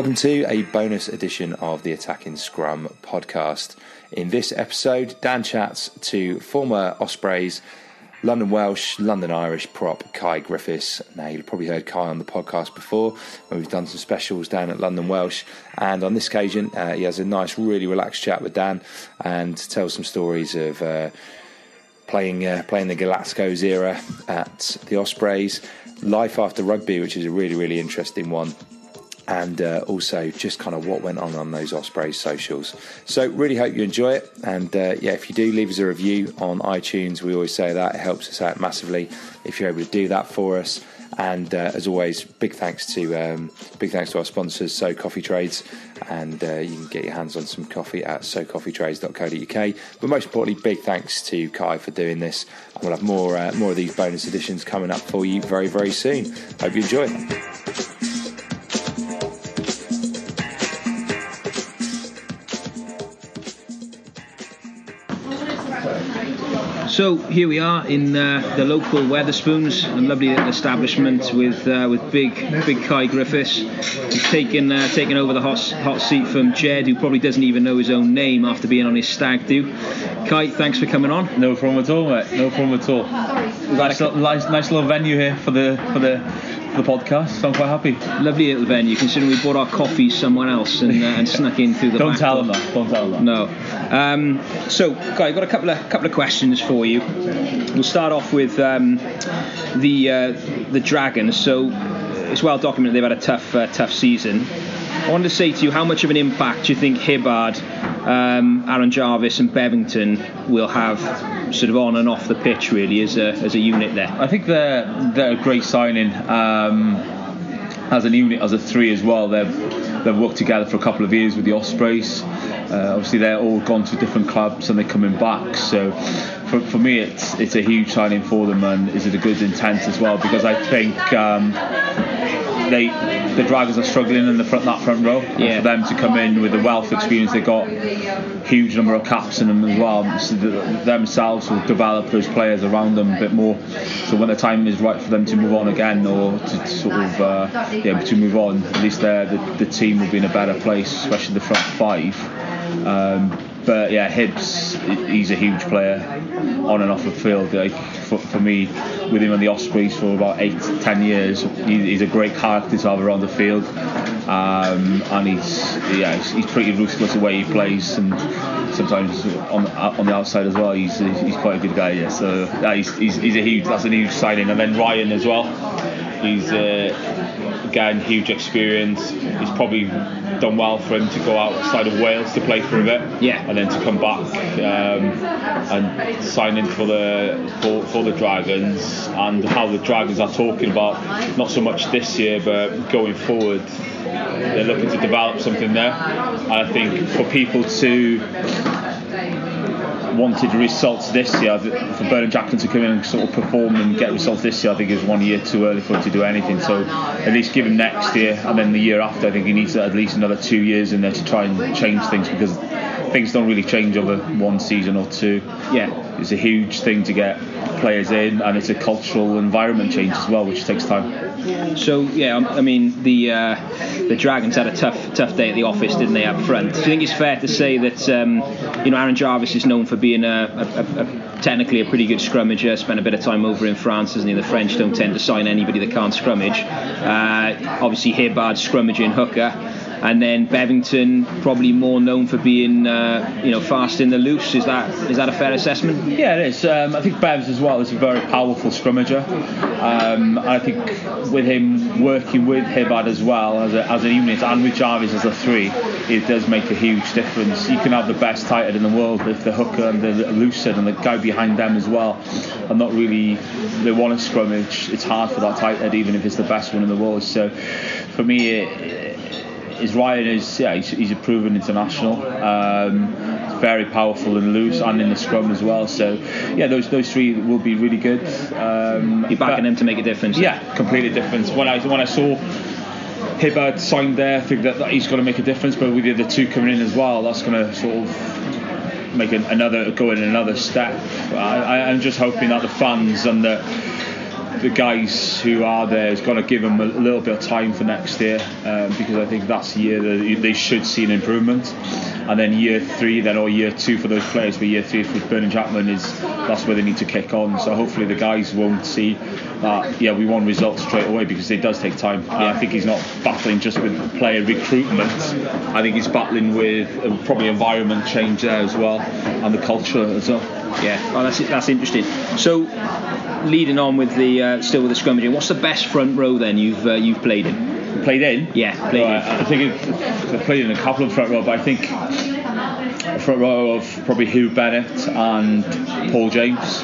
Welcome to a bonus edition of the Attacking Scrum podcast. In this episode, Dan chats to former Ospreys, London Welsh, London Irish prop Kai Griffiths. Now, you've probably heard Kai on the podcast before when we've done some specials down at London Welsh. And on this occasion, uh, he has a nice, really relaxed chat with Dan and tells some stories of. Uh, playing uh, playing the Glasgow's era at the Ospreys, life after rugby, which is a really really interesting one, and uh, also just kind of what went on on those Ospreys socials. So really hope you enjoy it, and uh, yeah, if you do leave us a review on iTunes, we always say that it helps us out massively if you're able to do that for us. And uh, as always, big thanks to um, big thanks to our sponsors, So Coffee Trades, and uh, you can get your hands on some coffee at socoffeetrades.co.uk. But most importantly, big thanks to Kai for doing this. And we'll have more uh, more of these bonus editions coming up for you very very soon. Hope you enjoy. So here we are in uh, the local Wetherspoons, a lovely little establishment with uh, with big big Kai Griffiths. He's taken uh, taken over the hot, hot seat from Jed, who probably doesn't even know his own name after being on his stag do. Kai, thanks for coming on. No problem at all, mate. No problem at all. Nice, little- nice, nice little venue here for the for the for the podcast. So I'm quite happy. Lovely little venue, considering we bought our coffees somewhere else and, uh, and snuck in through the Don't tell door. them that. Don't tell them that. No. Um, so, Kai, I've got a couple of couple of questions for you. We'll start off with um, the uh, the Dragons. So, it's well documented they've had a tough uh, tough season. I wanted to say to you, how much of an impact do you think Hibbard, um, Aaron Jarvis, and Bevington will have, sort of on and off the pitch, really, as a as a unit there? I think they're they're a great signing. Um, as a unit, as a three as well, they've they've worked together for a couple of years with the Ospreys. Uh, obviously, they're all gone to different clubs and they're coming back. So, for, for me, it's it's a huge signing for them, and is it a good intent as well? Because I think um, they the Dragons are struggling in the front that front row. Yeah. For them to come in with the wealth experience they've got, huge number of caps in them as well. So th- themselves will develop those players around them a bit more. So when the time is right for them to move on again, or to, to sort of uh, yeah to move on, at least the the team will be in a better place, especially the front five. Um, but yeah, Hibbs, he's a huge player on and off the field. Like for, for me, with him on the Ospreys for about eight, ten years, he, he's a great character to have around the field. Um, and he's yeah, he's, he's pretty ruthless the way he plays, and sometimes on on the outside as well. He's he's quite a good guy. Yeah, so yeah, he's, he's, he's a huge that's a huge signing. And then Ryan as well. He's uh, again huge experience. He's probably done well for him to go outside of Wales to play for a bit, Yeah. and then to come back um, and sign in for the for, for the Dragons and how the Dragons are talking about not so much this year but going forward. They're looking to develop something there. And I think for people to wanted results this year. For Bernard Jackman to come in and sort of perform and get results this year, I think it was one year too early for him to do anything. So at least give him next year and then the year after. I think he needs at least another two years in there to try and change things because things don't really change over one season or two. Yeah. It's a huge thing to get players in, and it's a cultural environment change as well, which takes time. So yeah, um, I mean the uh, the Dragons had a tough tough day at the office, didn't they, up front? Do you think it's fair to say that um, you know Aaron Jarvis is known for being a, a, a, technically a pretty good scrummager? Spent a bit of time over in France, doesn't he? The French don't tend to sign anybody that can't scrummage. Uh, obviously, Hibbard scrummaging hooker and then Bevington probably more known for being uh, you know fast in the loose. Is that is that a fair assessment? Yeah, it is. Um, I think Bevs as well is a very powerful scrummager. Um, I think with him working with Hibbard as well as a, as a unit and with Jarvis as a three, it does make a huge difference. You can have the best tight end in the world, if the hooker and the, the loose and the guy behind them as well are not really they want to scrummage, it's hard for that tight end even if it's the best one in the world. So for me. It, is Ryan is yeah he's, he's a proven international. Um, very powerful and loose and in the scrum as well. So yeah, those those three will be really good. Um, You're backing them to make a difference. Yeah, completely difference. When I when I saw Hibbard signed there, I think that, that he's going to make a difference. But with the other two coming in as well, that's going to sort of make an, another go in another step. I, I'm just hoping that the fans and the the guys who are there is going to give them a little bit of time for next year um, because I think that's the year that they should see an improvement. And then year three, then or year two for those players, but year three for Bernard Jackman is that's where they need to kick on. So hopefully the guys won't see that yeah we want results straight away because it does take time. Yeah. I think he's not battling just with player recruitment. I think he's battling with uh, probably environment change there as well and the culture as well. Yeah, well, that's that's interesting. So leading on with the uh, still with the scrummaging, what's the best front row then you've uh, you've played in? Played in? Yeah, played right, in. I think I've played in a couple of front row, but I think a front row of probably Huw Bennett and Paul James.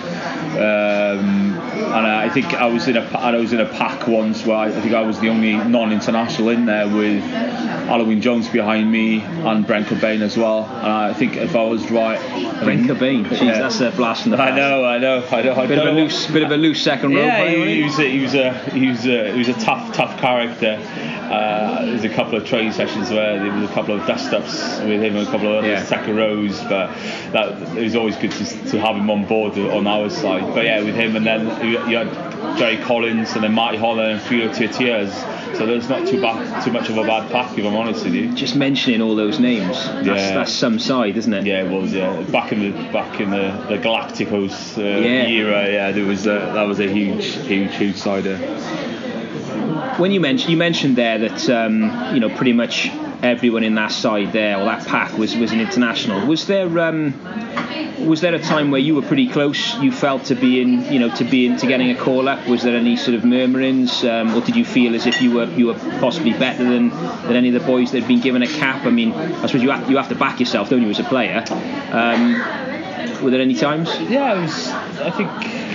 Um, and I think I was in a I was in a pack once where I, I think I was the only non-international in there with Alun Wyn Jones behind me and Brent Cockbain as well. And I think if I was right, Brent Cockbain, Jeez, yeah. that's a blast in the past. I know, I know, I know. I bit of a loose, bit of a loose second row. Yeah, he, he, was a, he was a he was a he was a tough tough character. Uh, there was a couple of training sessions where there was a couple of dust ups with him and a couple of other yeah. second rows, but that it was always good to, to have him on board on our side. But yeah, with him and then you, had Jerry Collins and then Marty Holah and Filo Tiatia. So there's not too bad, too much of a bad pack, if I'm honest with you. Just mentioning all those names, that's, yeah. that's some side, isn't it? Yeah, it was. Yeah, back in the back in the, the Galacticos uh, yeah. era, yeah, there was a, that was a huge, huge, huge side. When you mentioned you mentioned there that um, you know pretty much everyone in that side there or that pack was was an international. Was there um, was there a time where you were pretty close? You felt to being, you know, to being to getting a call up. Was there any sort of murmurings, um, or did you feel as if you were you were possibly better than, than any of the boys that had been given a cap? I mean, I suppose you have, you have to back yourself, don't you, as a player? Um, were there any times? Yeah, I was. I think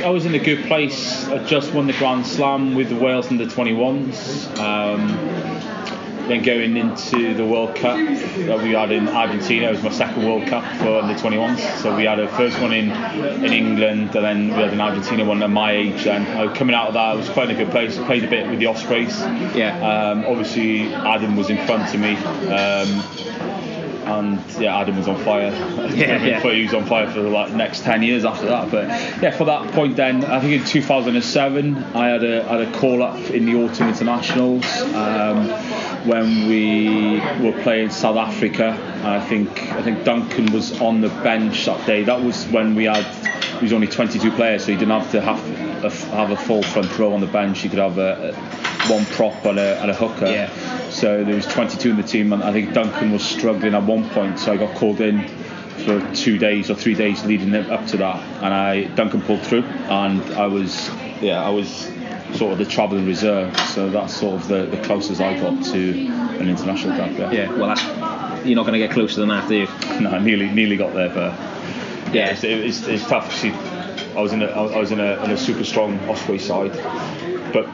I was in a good place. I just won the Grand Slam with the Wales under 21s. Then going into the World Cup that we had in Argentina, it was my second World Cup for under 21s. So we had a first one in in England, and then we had an Argentina one at my age. And uh, coming out of that, I was quite in a good place. Played a bit with the Ospreys. Yeah. Um, obviously, Adam was in front of me. Um, and yeah, Adam was on fire. Yeah, yeah. he was on fire for the like, next ten years after that. But yeah, for that point, then I think in 2007 I had a had a call up in the autumn internationals um, when we were playing South Africa. I think I think Duncan was on the bench that day. That was when we had he was only 22 players, so he didn't have to have a, have a full front row on the bench. You could have a, a one prop and a, and a hooker. Yeah. So there was 22 in the team, and I think Duncan was struggling at one point, so I got called in for two days or three days leading up to that, and I Duncan pulled through, and I was yeah I was sort of the travelling reserve, so that's sort of the, the closest I got to an international cap. Yeah, yeah well that's you're not going to get closer than that, do you? No, I nearly nearly got there, but yeah, it's, it's, it's tough. See, I was in a I was in a, in a super strong Osprey side, but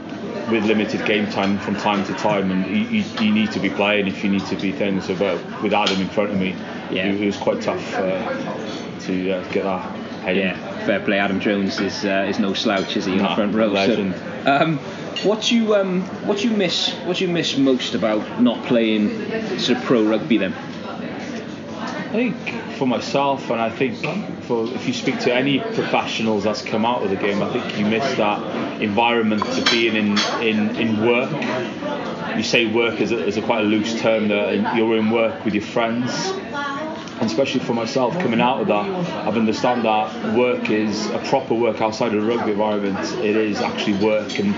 with limited game time from time to time, and you, you, you, need to be playing if you need to be things. So, but with Adam in front of me, yeah. it, it was quite tough uh, to uh, get that. Yeah, fair play. Adam Jones is uh, is no slouch, is he? In the front row. So, um, what do you um, what you miss? What you miss most about not playing sort of pro rugby then? I think for myself, and I think for if you speak to any professionals that's come out of the game, I think you miss that environment of being in in, in work. You say work as a, as a quite a loose term. That you're in work with your friends, and especially for myself coming out of that, I've understand that work is a proper work outside of the rugby environment. It is actually work, and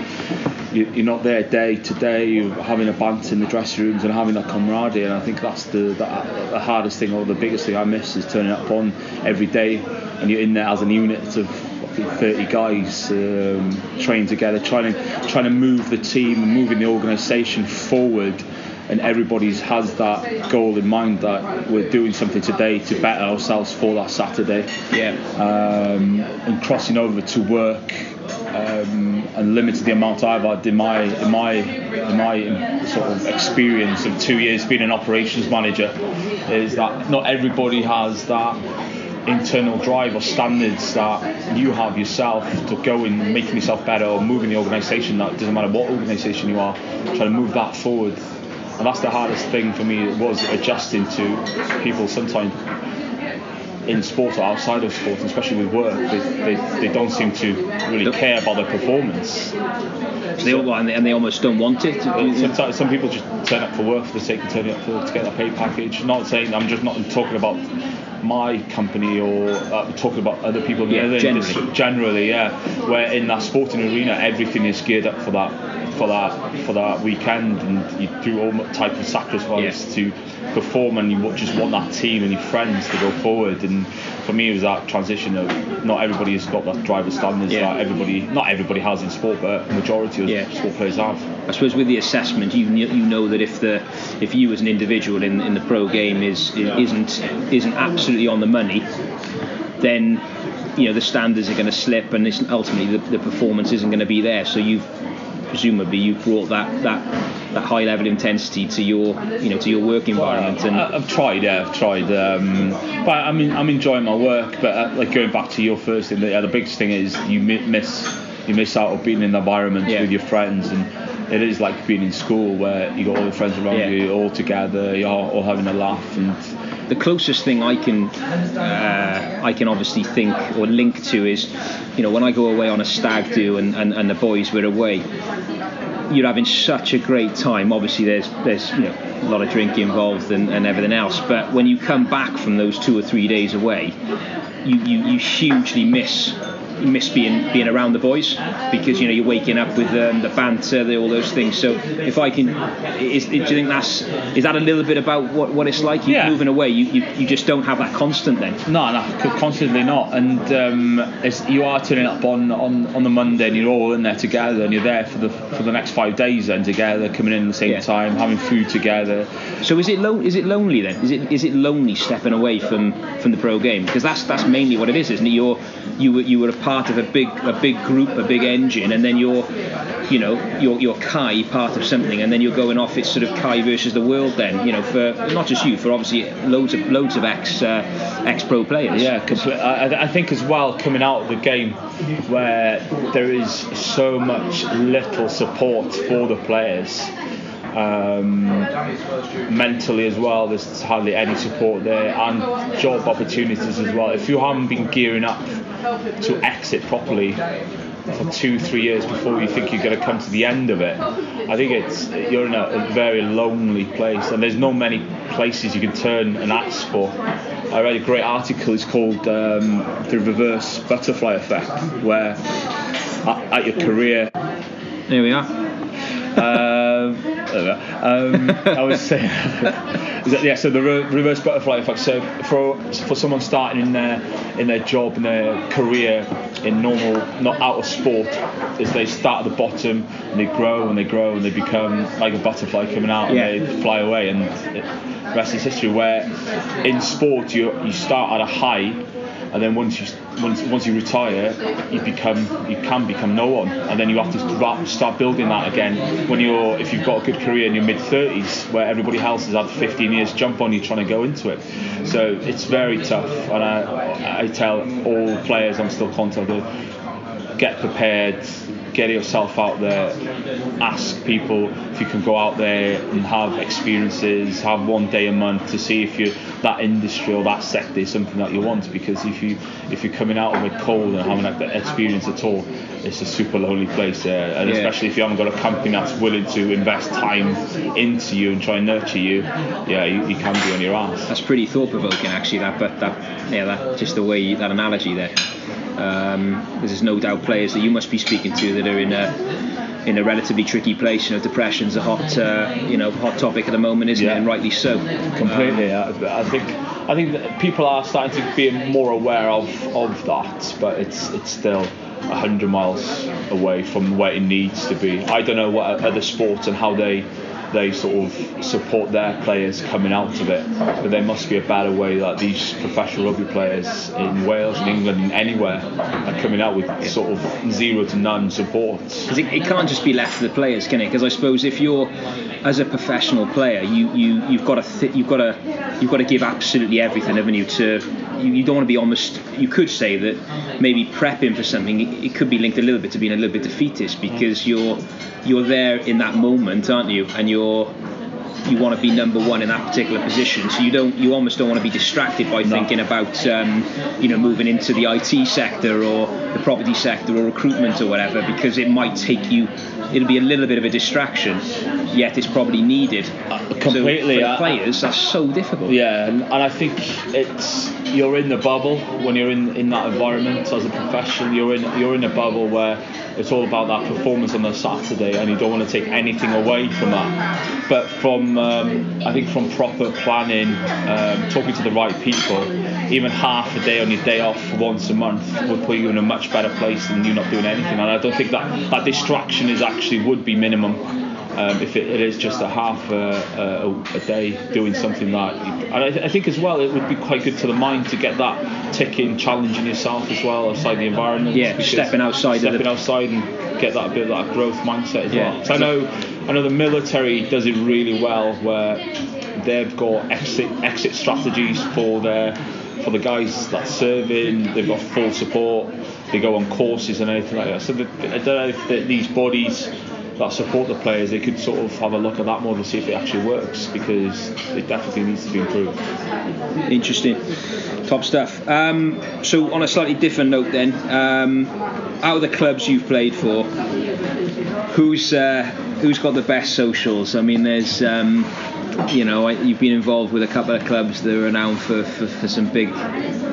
you, you're not there day to day. You're having a banter in the dressing rooms and having that camaraderie. And I think that's the, the the hardest thing or the biggest thing I miss is turning up on every day, and you're in there as a unit of 30 guys um, trained together, trying to trying to move the team, moving the organisation forward and everybody's has that goal in mind that we're doing something today to better ourselves for that Saturday. Yeah. Um, and crossing over to work um, and limited the amount I've had in my in my in my sort of experience of two years being an operations manager is that not everybody has that internal drive or standards that you have yourself to go and making yourself better or moving the organisation that doesn't matter what organisation you are trying to move that forward and that's the hardest thing for me was adjusting to people sometimes in sport or outside of sport, especially with work, they, they, they don't seem to really care about their performance. They all, and, they, and they almost don't want it. Sometimes some people just turn up for work for the sake of turning up for, to get a pay package. Not saying I'm just not talking about my company or uh, talking about other people. Yeah, generally. generally, yeah. Where in that sporting arena, everything is geared up for that for that for that weekend, and you do all type of sacrifice to perform, and you just want that team and your friends to go forward. And for me, it was that transition of not everybody has got that driver standards Yeah. that everybody, not everybody has in sport, but majority of Yeah. sport players have. I suppose with the assessment, you you know that if the if you as an individual in, in the pro game is isn't isn't absolutely on the money, then you know the standards are going to slip, and it's, ultimately the, the performance isn't going to be there. So you've presumably you've brought that that that high level of intensity to your you know to your work environment and I- I've tried, yeah, I've tried. Um, but I mean, I'm enjoying my work. But uh, like going back to your first thing, the, yeah, the biggest thing is you miss you miss out of being in the environment Yeah. with your friends, and it is like being in school where you got all your friends around Yeah. you, all together, you're all having a laugh, and the closest thing I can uh, I can obviously think or link to is you know when I go away on a stag do and, and, and the boys were away you're having such a great time. Obviously there's there's you know a lot of drink involved and, and everything else but when you come back from those two or three days away you, you, you hugely miss miss being being around the boys because you know you're waking up with um, the banter, the, all those things. So if I can, is, do you think that's is that a little bit about what, what it's like? You Yeah. moving away, you, you, you just don't have that constant then. No, no, constantly not. And um, it's, you are turning up on, on, on the Monday, and you're all in there together, and you're there for the for the next five days, then together, coming in at the same Yeah. time, having food together. So is it lo- is it lonely then? Is it is it lonely stepping away from, from the pro game? Because that's that's mainly what it is, isn't it? You're you were you were a part of a big a big group, a big engine, and then you're you know you're you're Kai part of something, and then you're going off. It's sort of Kai versus the world. Then you know for not just you, for obviously loads of loads of ex uh, ex pro players. Yeah. I, I- I think as well coming out of the game where there is so much little support for the players. Um, mentally as well, there's hardly any support there, and job opportunities as well. If you haven't been gearing up to exit properly for two, three years before you think you're going to come to the end of it, I think it's you're in a, a very lonely place, and there's not many places you can turn and ask for. I read a great article. It's called um, "The Reverse Butterfly Effect," where at, at your career There we are. know. Um, I was saying, that- yeah. So the re- reverse butterfly effect. So for for someone starting in their in their job in their career in normal, not out of sport, is they start at the bottom and they grow and they grow and they become like a butterfly coming out Yeah. and they fly away. And it, rest is history. Where in sport you you start at a high, and then once you once once you retire, you become you can become no one, and then you have to start- building that again. When you're if you've got a good career in your mid 30s, where everybody else has had 15 years jump on you trying to go into it, so it's very tough. And I I tell all players I'm still contacted, get prepared. Get yourself out there. Ask people if you can go out there and have experiences. Have one day a month to see if you that industry or that sector is something that you want. Because if you if you're coming out of it cold and haven't had that experience at all, it's a super lonely place. Uh, and Yeah. especially if you haven't got a company that's willing to invest time into you and try and nurture you, yeah, you, you can be on your ass. That's pretty thought provoking, actually. That, but that, yeah, that just the way that analogy there. Um, there's no doubt players that you must be speaking to that are in a in a relatively tricky place. You know, depression's a hot, uh, you know, hot topic at the moment, isn't Yeah. it? And rightly so. completely. I, I think I think that people are starting to be more aware of, of that, but it's it's still hundred miles away from where it needs to be. I don't know what other sports and how they they sort of support their players coming out of it, but there must be a better way that these professional rugby players in Wales, in England, and anywhere are coming out with sort of zero to none support. Because it, it can't just be left to the players, can it? Because I suppose if you're, as a professional player, you, you you've got to th- you've got to you've got to give absolutely everything, haven't you? To you, you don't want to be almost. You could say that maybe prepping for something it, it could be linked a little bit to being a little bit defeatist because mm. you're you're there in that moment, aren't you? And you're you want to be number one in that particular position. So you don't, you almost don't want to be distracted by thinking about, um, you know, moving into the IT sector or the property sector or recruitment or whatever, because it might take you. It'll be a little bit of a distraction, yet it's probably needed. completely, So the players, that's so difficult. Yeah, and, and I think it's you're in the bubble when you're in, in that environment as a professional. You're in you're in a bubble where it's all about that performance on the Saturday, and you don't want to take anything away from that. But from um, I think from proper planning, um, talking to the right people, even half a day on your day off once a month would put you in a much better place than you not doing anything. And I don't think that that distraction is actually would be minimum um, if it, it is just a half a, a, a day doing something that. And I, I think as well it would be quite good to the mind to get that ticking, challenging yourself as well outside the environment. Yeah, stepping outside stepping the- outside and get that bit of that growth mindset as Yeah. well. So I know, I know the military does it really well where they've got exit exit strategies for their for the guys that serve in. They've got full support. They go on courses and anything like that. So the, I don't know if the, these bodies that support the players, they could sort of have a look at that more to see if it actually works because it definitely needs to be improved. Interesting. Top stuff. Um, so, on a slightly different note, then, um, out of the clubs you've played for, who's uh, who's got the best socials? I mean, there's, um, you know, you've been involved with a couple of clubs that are renowned for, for, for some big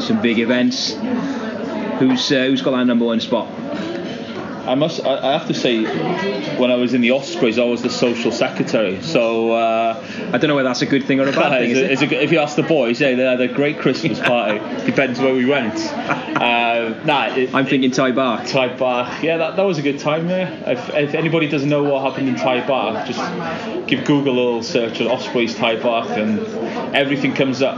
some big events. Who's uh, who's got that number one spot? I must. I I have to say, when I was in the Ospreys, I was the social secretary. So uh, I don't know whether that's a good thing or a bad thing. Is it? a if you ask the boys, yeah, they had a great Christmas party. Depends where we went. Uh, nah, it, I'm thinking Ty Bar. Ty Bar. Yeah, that, that was a good time there. If, if anybody doesn't know what happened in Ty Bar, just give Google a little search on Ospreys Ty Bar and everything comes up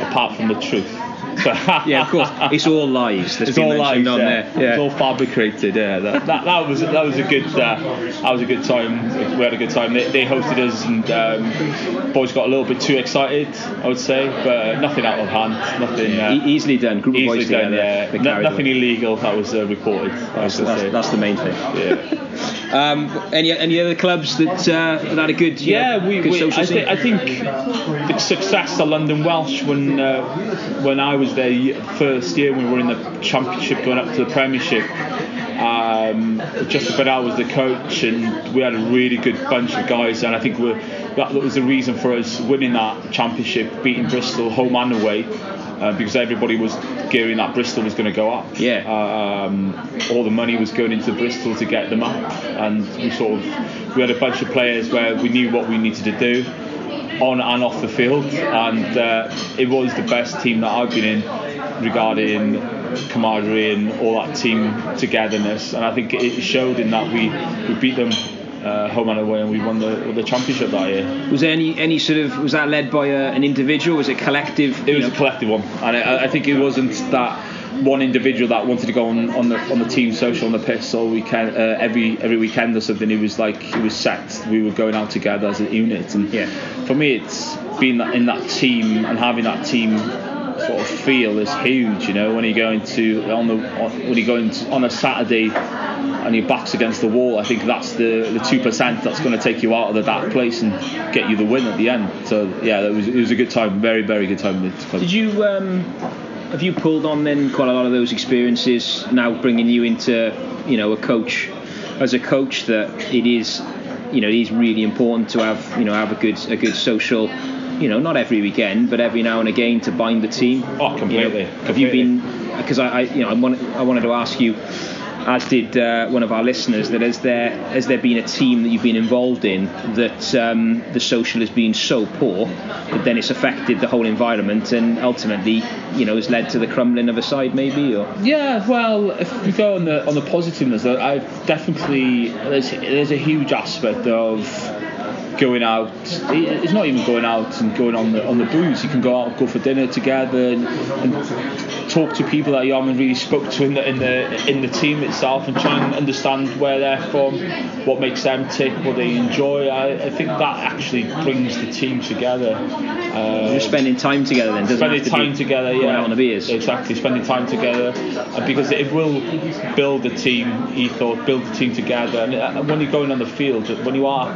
apart from the truth. Yeah, of course. It's all lies. That's it's all lies. mentioned on yeah. It's all fabricated. Yeah, that, that, that was that was a good uh, that was a good time. We had a good time. They, they hosted us, and um, boys got a little bit too excited. I would say, but nothing out of hand. Nothing. Uh, E- easily done. Group of easily boys done. together. Yeah, No- nothing away. illegal that was uh, reported. That's, that's, that's the main thing. yeah. Um, any any other clubs that uh, that had a good Yeah, know, we, good we, social I, scene? thi- I think the success of London Welsh when uh, when I was there first year when we were in the championship going up to the Premiership. Um, Justin Burnell was the coach, and we had a really good bunch of guys. And I think we're, that was the reason for us winning that championship, beating Bristol home and away, uh, because everybody was gearing that Bristol was going to go up. Yeah. Um, all the money was going into Bristol to get them up, and we sort of we had a bunch of players where we knew what we needed to do on and off the field, and uh, it was the best team that I've been in regarding camaraderie and all that team togetherness. And I think it showed in that we we beat them uh, home and away, and we won the, the championship that year. Was there any any sort of was that led by a, an individual? Was it collective? It was know? a collective one, and I, I think it wasn't that one individual that wanted to go on, on the on the team social on the piss all weekend uh, every every weekend or something. It was like it was set. We were going out together as a unit, and Yeah. for me, it's being that, in that team and having that team sort of feel is huge. You know, when you go into on the when you go into, on a Saturday and your back's against the wall, I think that's the the two percent that's going to take you out of the dark place and get you the win at the end. So yeah, it was it was a good time, very very good time. Did you um, have you pulled on then quite a lot of those experiences now bringing you into you know a coach as a coach that it is you know it is really important to have you know have a good a good social you know not every weekend but every now and again to bind the team. Oh, completely, You know, have you been because I, I you know I wanted I wanted to ask you as did uh, one of our listeners, that has there has there been a team that you've been involved in that um, the social has been so poor that then it's affected the whole environment and ultimately, you know, has led to the crumbling of a side maybe or? Yeah, well, if we go on the on the positiveness, I- I've definitely there's there's a huge aspect of going out. it- It's not even going out and going on the on the booze. You can go out, go for dinner together, and, and talk to people that you haven't really spoke to in the in the in the team itself, and try and understand where they're from, what makes them tick, what they enjoy. I, I think that actually brings the team together. Uh, you're spending time together then, doesn't it? spending to time together, yeah, on the beers. exactly. Spending time together, uh, because it will build the team ethos, build the team together. And uh, when you're going on the field, when you are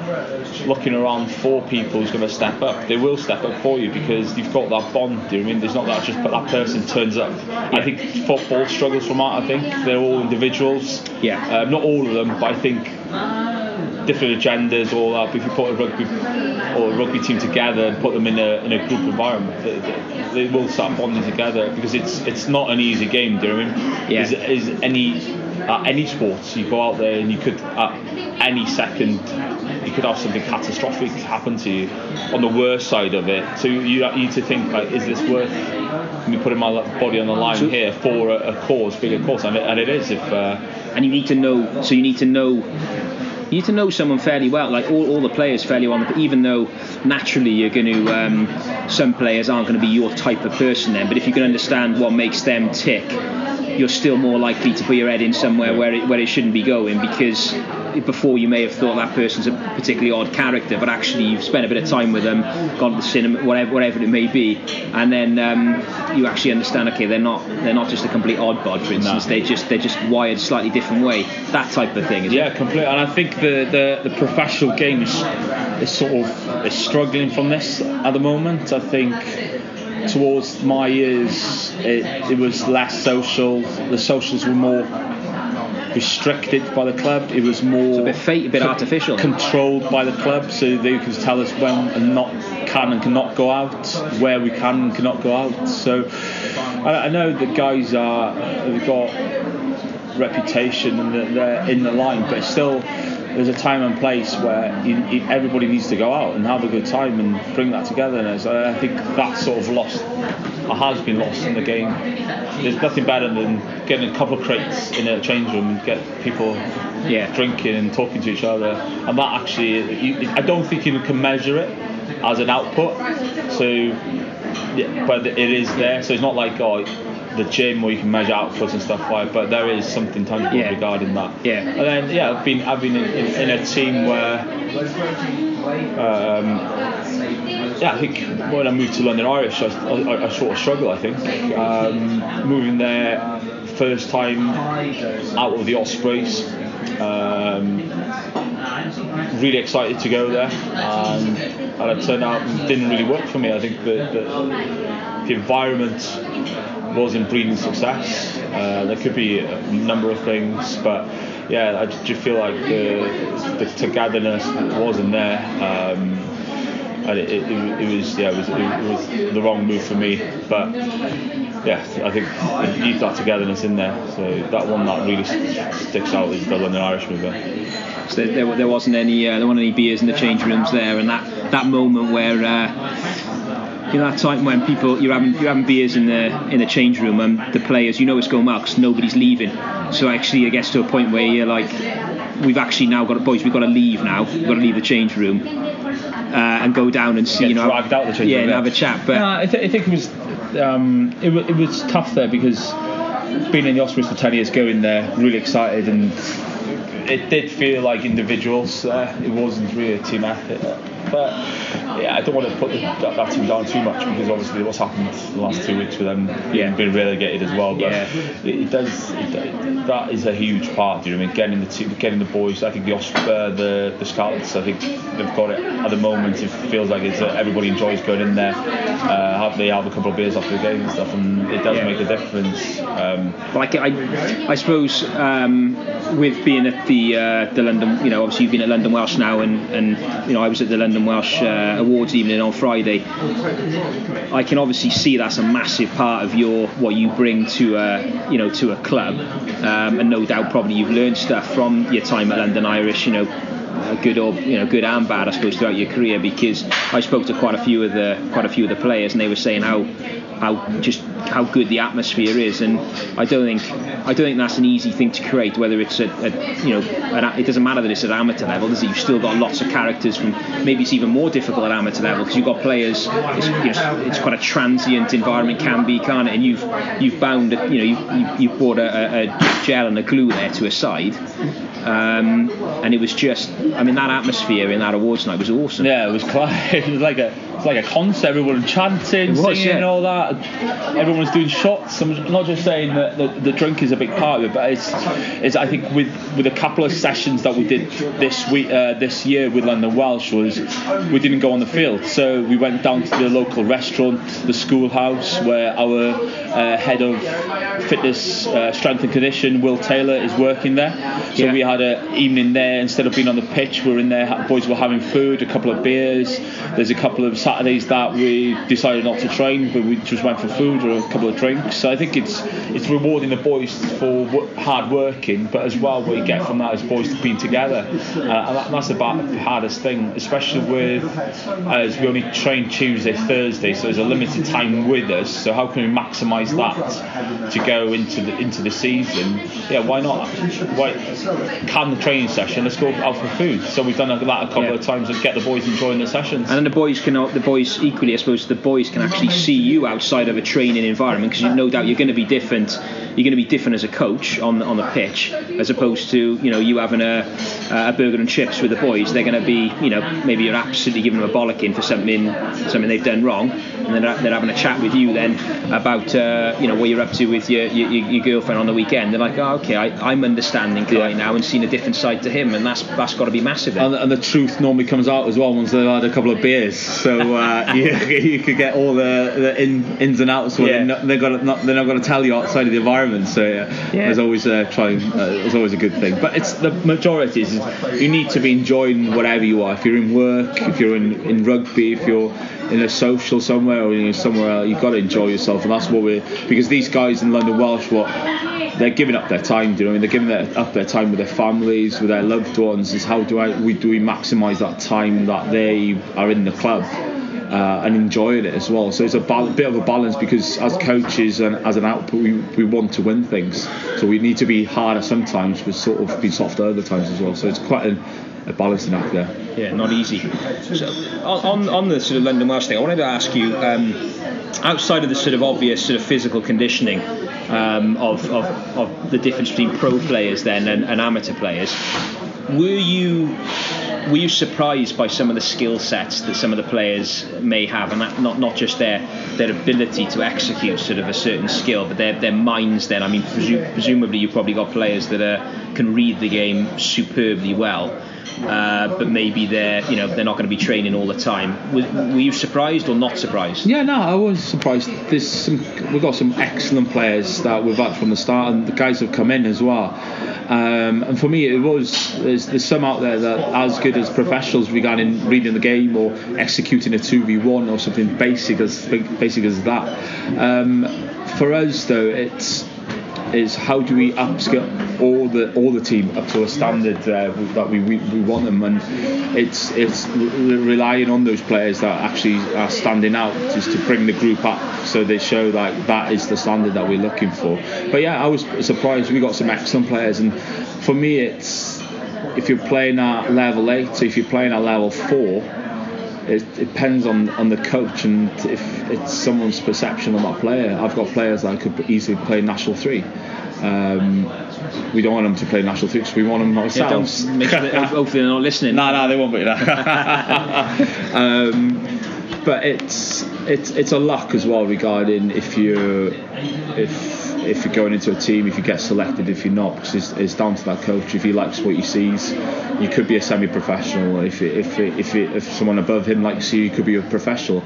looking around for people who's going to step up, they will step up for you because you've got that bond. Do you know I mean? There's not that just that person turns up. I think football struggles from that. I think they're all individuals. Yeah. Um, not all of them, but I think different agendas, all that. But if you put a rugby or a rugby team together and put them in a, in a group environment, they, they, will start bonding together because it's it's not an easy game. Do you know what I mean? Yeah. Is, is any uh, any sports you go out there and you could at any second could have something catastrophic happen to you on the worst side of it. So you, you need to think like, is this worth me putting my body on the line here for a, a cause, bigger cause? And it, and it is if. Uh, and you need to know so you need to know you need to know someone fairly well like all, all the players fairly well even though naturally you're going to um, some players aren't going to be your type of person then but if you can understand what makes them tick you're still more likely to put your head in somewhere where it, where it shouldn't be going because before you may have thought that person's a particularly odd character but actually you've spent a bit of time with them gone to the cinema whatever whatever it may be and then um, you actually understand okay they're not they're not just a complete odd bod for instance they just they're just wired a slightly different way that type of thing is Yeah, completely. And I think the, the, the professional game is, is sort of is struggling from this at the moment. I think towards my years, it, it was less social. The socials were more restricted by the club. It was more a bit fake, a bit artificial. controlled by the club, so they could tell us when and not can and cannot go out, where we can and cannot go out. So I, I know the guys are they've got reputation and they're in the line, but still there's a time and place where you, you, everybody needs to go out and have a good time and bring that togetherness. I uh, I think that's sort of lost, or has been lost in the game. There's nothing better than getting a couple of crates in a change room and get people Yeah. drinking and talking to each other, and that actually, you, I don't think you can measure it as an output. So, yeah, but it is there. So it's not like oh, the gym where you can measure outputs and stuff like. But there is something tangible Yeah. regarding that. Yeah. And then yeah, I've been I've been in, in, in a team where. Um, yeah, I think when I moved to London Irish, I, I, I sort of struggled. I think um, moving there, first time out of the Ospreys, um, really excited to go there, and, and it turned out it didn't really work for me. I think that the, the environment wasn't breeding success. Uh, there could be a number of things, but yeah, I just feel like the, the togetherness wasn't there. Um, and it, it, it was yeah, it was, it was the wrong move for me. But yeah, I think you need that togetherness in there. So that one that really sticks out is the London Irish move. There. So there, there, there wasn't any uh, there weren't any beers in the change rooms there, and that, that moment where uh, you know that time when people you're having you're having beers in the in the change room and the players you know it's going well 'cause nobody's leaving. So actually it gets to a point where you're like we've actually now got boys. We've got to leave now. We've got to leave the change room uh, and go down and see. You know, dragged out the change yeah, room, and have a chat. But No, I, th- I think it was um, it, w- it was tough there because being in the Ospreys for 10 years, going there, really excited, and it did feel like individuals. Uh, it wasn't really a team effort. But yeah, I don't want to put the, that, that team down too much because obviously what's happened the last two weeks with them Yeah. being relegated as well. But Yeah. it, it does. It, that is a huge part. You know, what I mean, getting the team, getting the boys. I think the Osp- uh, the the scouts. I think they've got it at the moment. It feels like it's uh, everybody enjoys going in there. Uh, have they have a couple of beers after the game and stuff, and it does Yeah. make a difference. Um, I, I, I suppose um, with being at the uh, the London, you know, obviously you've been at London Welsh now, and, and you know I was at the London Welsh uh, Awards evening on Friday. I can obviously see that's a massive part of your what you bring to a you know to a club, um, and no doubt probably you've learned stuff from your time at London Irish, you know. uh, Good or you know, good and bad, I suppose, throughout your career. Because I spoke to quite a few of the quite a few of the players, and they were saying how how just how good the atmosphere is, and I don't think I don't think that's an easy thing to create. Whether it's at, at you know, an, it doesn't matter that it's at amateur level. Does it? You've still got lots of characters from. Maybe it's even more difficult at amateur level because you've got players. It's, you know, it's quite a transient environment, can be, can't it? And you've you've bound, you know, you've, you've, brought a, a, a gel and a glue there to a side. Um, and it was just, I mean, that atmosphere in that awards night was awesome. Yeah, it was quite. It was like a, like a concert. Everyone chanting, was, singing, yeah. and all that. Everyone was doing shots. I'm not just saying that the, the drink is a big part of it, but it's, it's. I think with with a couple of sessions that we did this week, uh, this year with London Welsh was we didn't go on the field, so we went down to the local restaurant, the schoolhouse, where our uh, head of fitness, uh, strength and condition, Will Taylor, is working there. So Yeah. we had an evening there instead of being on the pitch. We're in there. Boys were having food, a couple of beers. There's a couple of Saturdays that we decided not to train, but we just went for food or a couple of drinks. So I think it's it's rewarding the boys for hard working, but as well what you get from that is boys being together, uh, and that, that's about the hardest thing, especially with as we only train Tuesday, Thursday, so there's a limited time with us. So how can we maximise that to go into the into the season? Yeah, why not? Why can the training session? Let's go out for food. So we've done that a couple Yeah. of times and get the boys enjoying the sessions. And then the boys can, the boys equally, I suppose, the boys can actually see you outside of a training environment because no doubt you're going to be different. You're going to be different as a coach on the, on the pitch as opposed to you know you having a, a burger and chips with the boys. They're going to be you know maybe you're absolutely giving them a bollocking for something something they've done wrong, and then they're, they're having a chat with you then about uh, you know what you're up to with your, your your girlfriend on the weekend. They're like, oh, okay, I, I'm understanding right now and seeing a different side to him, and that's that's got to be massive. And, and the truth normally comes out as well once they've had a couple of beers. So uh, you, you could get all the, the in, ins and outs Yeah. they're, not, they're, gonna, not, they're not going to tell you outside of the environment. So yeah, Yeah. there's always uh, trying. Uh, there's always a good thing. But it's the majority is you need to be enjoying whatever you are. If you're in work, if you're in, in rugby, if you're in a social somewhere or you're somewhere else, you've got to enjoy yourself. And that's what we're because these guys in London Welsh, what they're giving up their time. Do you know? what I mean? They're giving their, up their time with their families, with their loved ones. Is how do I we do we maximise that time that they are in the club uh, and enjoying it as well. So it's a bal- bit of a balance because as coaches and as an output, we, we want to win things. So we need to be harder sometimes, but sort of be softer other times as well. So it's quite a, a balancing act there. Yeah, not easy. So, on, on the sort of London Welsh thing, I wanted to ask you, um, outside of the sort of obvious sort of physical conditioning um, of, of, of the difference between pro players then and, and amateur players, were you were you surprised by some of the skill sets that some of the players may have, and that not not just their their ability to execute sort of a certain skill, but their their minds. Then, I mean, presu- presumably you've probably got players that are, can read the game superbly well. Uh, but maybe they're you know they're not going to be training all the time. Were, were you surprised or not surprised? Yeah, no, I was surprised. There's some, we've got some excellent players that we've had from the start, and the guys have come in as well. Um, and for me, it was there's, there's some out there that are as good as professionals regarding reading the game or executing a two v one or something basic as basic as that. Um, for us, though, it's is how do we upskill all the all the team up to a standard uh, that we, we, we want them. And it's it's re- relying on those players that actually are standing out just to bring the group up so they show that that is the standard that we're looking for. But yeah I was surprised we got some excellent players. And for me it's if you're playing at level eight, so if you're playing at level four, it, it depends on, on the coach and if it's someone's perception of that player. I've got players that could easily play national three. Um, we don't want them to play national three because we want them Yeah, ourselves. make sure hopefully they're not listening. No, no, they won't be. No. um, but it's it's it's a luck as well regarding if you if if you're going into a team, if you get selected, if you're not, because it's, it's down to that coach. If he likes what he sees, you could be a semi-professional. If it, if it, if it, if someone above him likes you, you could be a professional.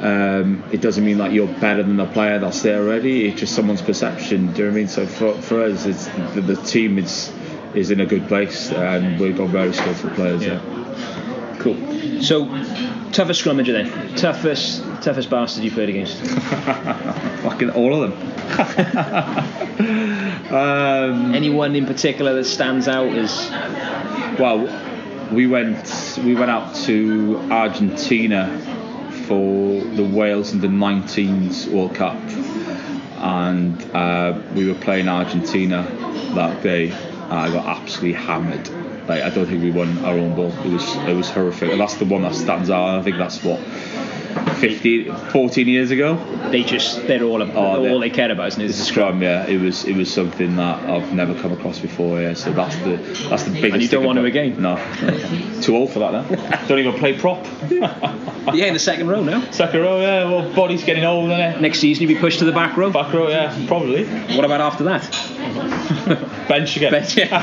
Um, it doesn't mean that you're better than the player that's there already. It's just someone's perception. Do you know what I mean? So for, for us, it's the, the team is is in a good place, and we've got very skillful players. Yeah. Yeah. Cool. So, toughest scrummager then? Toughest, toughest bastard you played against? Fucking all of them. um, Anyone in particular that stands out as well, we went we went out to Argentina for the Wales under 19s World Cup, and uh, we were playing Argentina that day. I got absolutely hammered. Like I don't think we won our own ball. It was it was horrific. That's the one that stands out. I think that's what 15, 14 years ago. they just they're all Oh, all they- care about, isn't it? Scrum, yeah. It was it was something that I've never come across before, yeah. So that's the that's the biggest. And you don't want to again? No, no. too old for that now. don't even play prop. yeah, in the second row now. Second row, yeah. Well, body's getting old, isn't it? Next season you'll be pushed to the back row. Back row, yeah, probably. What about after that? Bench again. Bench, yeah.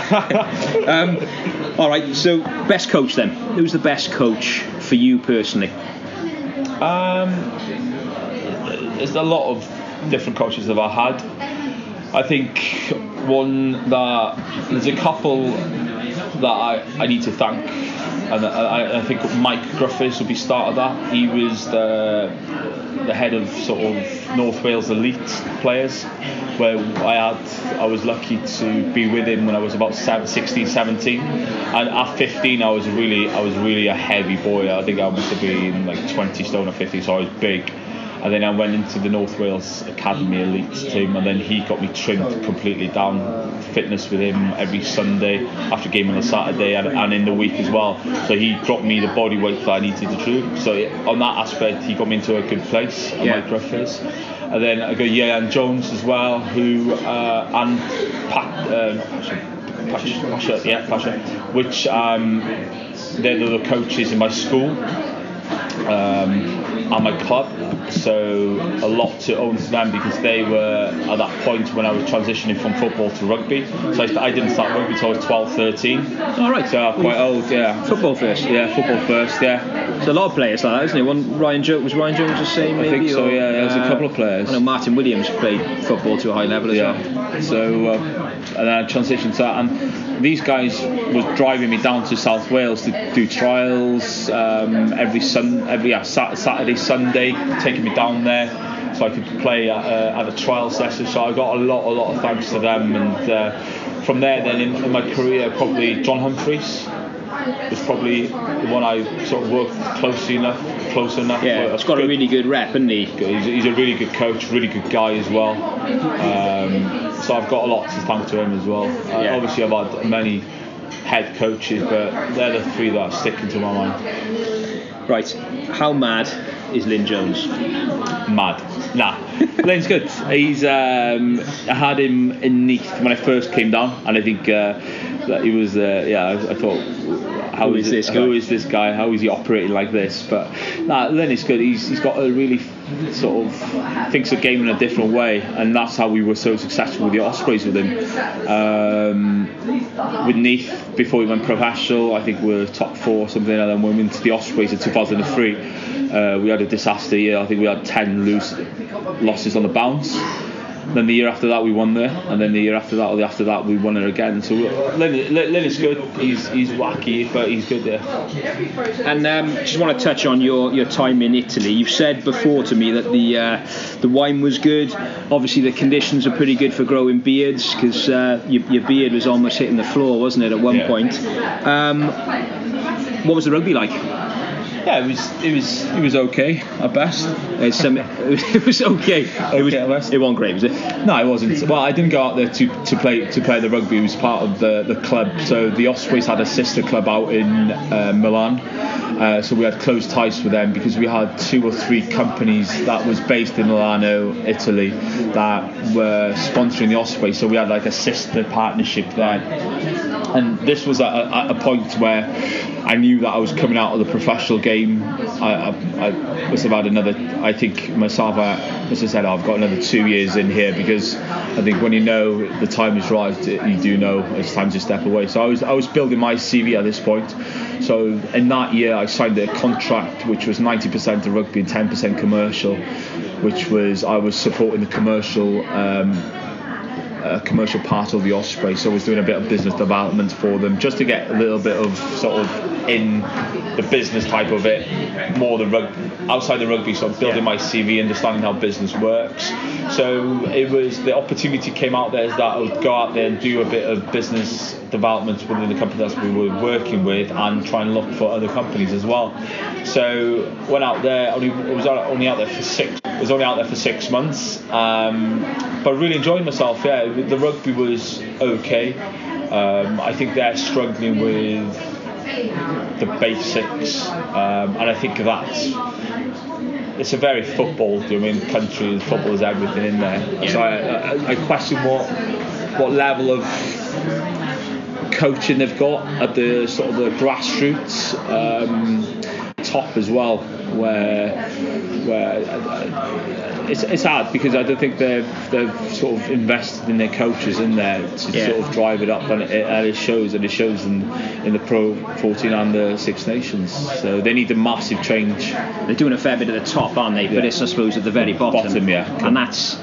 um, all right. So, best coach then? Who's the best coach for you personally? Um, there's a lot of different coaches that I've had. I think one that there's a couple that I, I need to thank, and I, I think Mike Griffiths would be start of that. He was the the head of sort of North Wales elite players, where I had I was lucky to be with him when I was about seven, 16, 17, and at 15 I was really I was really a heavy boy. I think I must have been like 20 stone or 50, so I was big. And then I went into the North Wales Academy Elite team, and then he got me trimmed completely down. Fitness with him every Sunday, after game on a Saturday, and, and in the week as well. So he dropped me the body weight that I needed to do. So on that aspect, he got me into a good place. Yeah. Mike Griffiths. And then I got Ieuan Jones as well, who uh, and Pat, uh, Pasha, Pasha, yeah, Pasha, which um, they're the coaches in my school um, and my club. So a lot to own to them because they were at that point when I was transitioning from football to rugby. So I, I didn't start rugby until I was 12, 13. All right. So I'm quite old, yeah. Football first. Yeah, football first, yeah. There's a lot of players like that, isn't it? One Ryan Jones was Ryan Jones the same. I think so, or, yeah, there's a uh, couple of players. I know Martin Williams played football to a high level as well. Yeah. So, uh, and then I transitioned to that, and these guys was driving me down to South Wales to do trials um, every sun, every yeah, Saturday, Sunday, taking me down there so I could play at, uh, at a trial session. So I got a lot, a lot of thanks to them, and uh, from there, then in, in my career, probably John Humphreys was probably the one I sort of worked closely enough, close enough. Yeah, it's got a really good rep, hasn't he? He's, he's a really good coach, really good guy as well. Um, so I've got a lot to thank to him as well. Uh, Yeah. Obviously, I've had many head coaches, but they're the three that are sticking to my mind. Right. How mad is Lyn Jones? Mad. Nah, Lynn's good. He's. Um, I had him in Neath when I first came down, and I think uh, that he was. Uh, yeah, I, I thought. How Who is is this Who guy? is this guy? How is he operating like this? But nah, Lyn is good. He's, he's got a really sort of thinks the game in a different way, and that's how we were so successful with the Ospreys with him. Um, with Neath before we went professional, I think we were top four or something, and then when we went to the Ospreys in 2003. Uh, we had a disaster year. I think we had 10 lose, losses on the bounce. Then the year after that we won there, and then the year after that or the after that we won it again. So is good. He's he's wacky, but he's good there. And um, just want to touch on your, your time in Italy. You've said before to me that the uh, the wine was good. Obviously, the conditions are pretty good for growing beards because uh, your, your beard was almost hitting the floor, wasn't it, at one Yeah. point? Um, what was the rugby like? Yeah, it was it was it was okay at best. It's, um, it was okay. It was at best. it wasn't great, was it? No, it wasn't. Well, I didn't go out there to, to play to play the rugby. It was part of the, the club. So the Ospreys had a sister club out in uh, Milan. Uh, so we had close ties with them because we had two or three companies that was based in Milano, Italy, that were sponsoring the Ospreys. So we had like a sister partnership there. And this was at a, at a point where I knew that I was coming out of the professional game. I, I, I must have had another. I think myself, I must have said, oh, I've got another two years in here because I think when you know the time is right, you do know it's time to step away. So I was I was building my CV at this point. So in that year, I signed a contract which was 90% of rugby and 10% commercial, which was I was supporting the commercial. Um, a commercial part of the Osprey, so I was doing a bit of business development for them just to get a little bit of sort of in the business type of it, more the rug outside the rugby, sort of building my CV, understanding how business works. So it was the opportunity came out there is that I would go out there and do a bit of business development within the company that we were working with and try and look for other companies as well. So went out there, only I was only out there for six. Was only out there for six months, um, but really enjoyed myself. Yeah, the rugby was okay. Um, I think they're struggling with the basics, um, and I think that's it's a very football. I mean, country football is everything in there. So I, I, I question what what level of coaching they've got at the sort of the grassroots um, top as well, where where uh, it's, it's hard because I don't think they've they've sort of invested in their coaches in there to Yeah. sort of drive it up, and it, and it shows, and it shows in in the Pro 14 and the Six Nations. So they need a massive change. They're doing a fair bit at the top, aren't they? But it's I suppose at the very bottom. Bottom, yeah. And that's.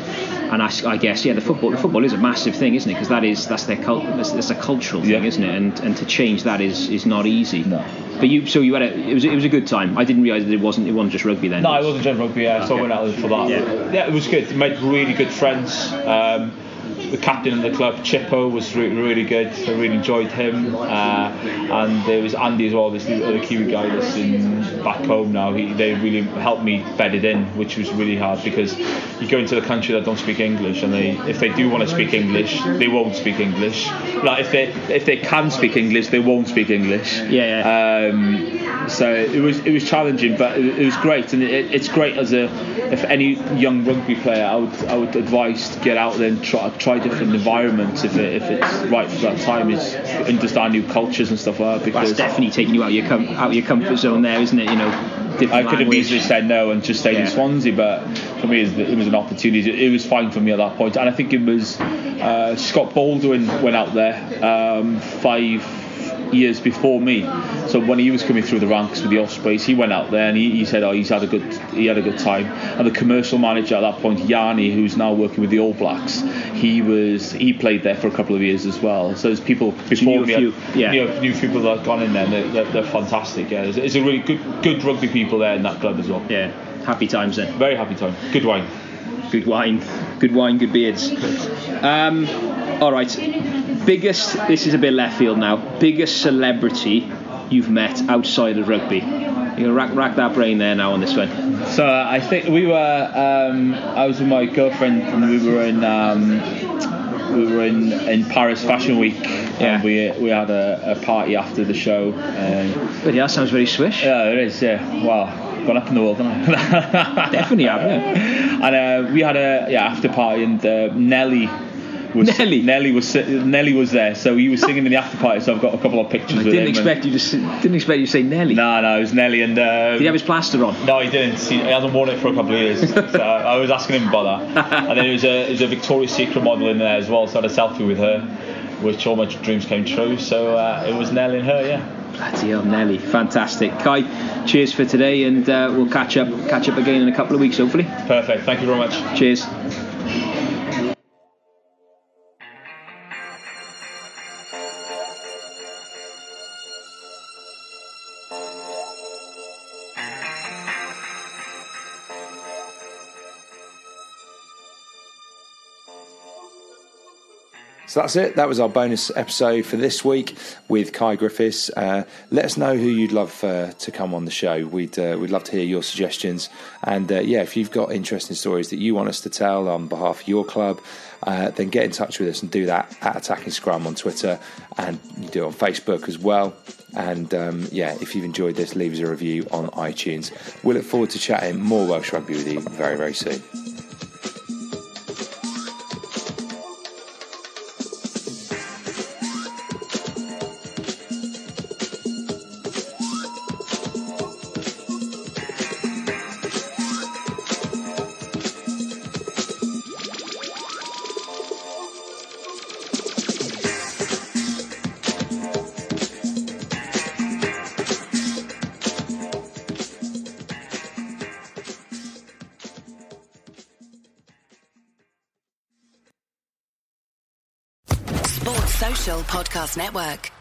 And I, I guess yeah, the football the football is a massive thing, isn't it? Because that is that's their cult, that's, that's a cultural thing, Yeah. isn't it? And and to change that is is not easy. No. But you so you had a it was it was a good time. I didn't realise that it wasn't it wasn't just rugby then. No, it wasn't general rugby, yeah, so I went out for that. Yeah. Yeah, it was good. Made really good friends. Um, the captain of the club, Chippo, was re- really good. I really enjoyed him. Uh, and there was Andy as well, this other Kiwi guy that's in back home now. He, they really helped me bed it in, which was really hard because you go into the country that don't speak English, and they, if they do want to speak English, they won't speak English. Like if they if they can speak English, they won't speak English. Yeah, Um, so it was it was challenging, but it, it was great, and it, it's great as a if any young rugby player, I would I would advise to get out there and try try different environments if it, if it's right for that time. Is understand new cultures and stuff like that. That's Because definitely taking you out of your com- out of your comfort zone there, isn't it? You know, I could have easily said no and just stayed in Swansea, but for me, it was- it was an opportunity. It was fine for me at that point, and I think it was uh, Scott Baldwin went out there um, five years before me. So when he was coming through the ranks with the Ospreys, he went out there and he, he said, "Oh, he's had a good he had a good time." And the commercial manager at that point, Yanni, who's now working with the All Blacks, he was he played there for a couple of years as well. So there's people before me, few, yeah. you know, new people that have gone in there. They're, they're, they're fantastic. Yeah, there's, there's a really good good rugby people there in that club as well. Yeah, happy times then. Very happy time. Good wine. Good wine, good wine, good beards. Um, all right, biggest. This is a bit left field now. Biggest celebrity you've met outside of rugby. You gonna rack, rack that brain there now on this one. So uh, I think we were. Um, I was with my girlfriend and we were in. Um, we were in, in Paris Fashion Week. Yeah. And we we had a, a party after the show. And But yeah, that sounds very swish. yeah, it is. Yeah. Wow. Gone up in the world, haven't I? Definitely have, yeah. And uh, we had a yeah after party and uh, Nelly. Was, Nelly? Nelly was si- Nelly was there, so he was singing in the after party. So I've got a couple of pictures I with didn't him. expect you to. s- Didn't expect you to say Nelly. No, no, it was Nelly and. Uh, Did he have his plaster on? No, he didn't. He, he hasn't worn it for a couple of years. so I was asking him about that. And then there was a, there was a Victoria's Secret model in there as well, so I had a selfie with her, which all my dreams came true. So uh, it was Nelly and her, yeah. Bloody hell, Nelly, fantastic. Kai, cheers for today, and uh, we'll catch up catch up again in a couple of weeks, hopefully. Perfect. Thank you very much. Cheers. So that's it. That was our bonus episode for this week with Kai Griffiths. Uh, let us know who you'd love uh, to come on the show. We'd uh, we'd love to hear your suggestions. And uh, yeah, if you've got interesting stories that you want us to tell on behalf of your club, uh, then get in touch with us and do that at Attacking Scrum on Twitter, and do it on Facebook as well. And um, yeah, if you've enjoyed this, leave us a review on iTunes. We look forward to chatting more Welsh rugby with you very very soon. Network.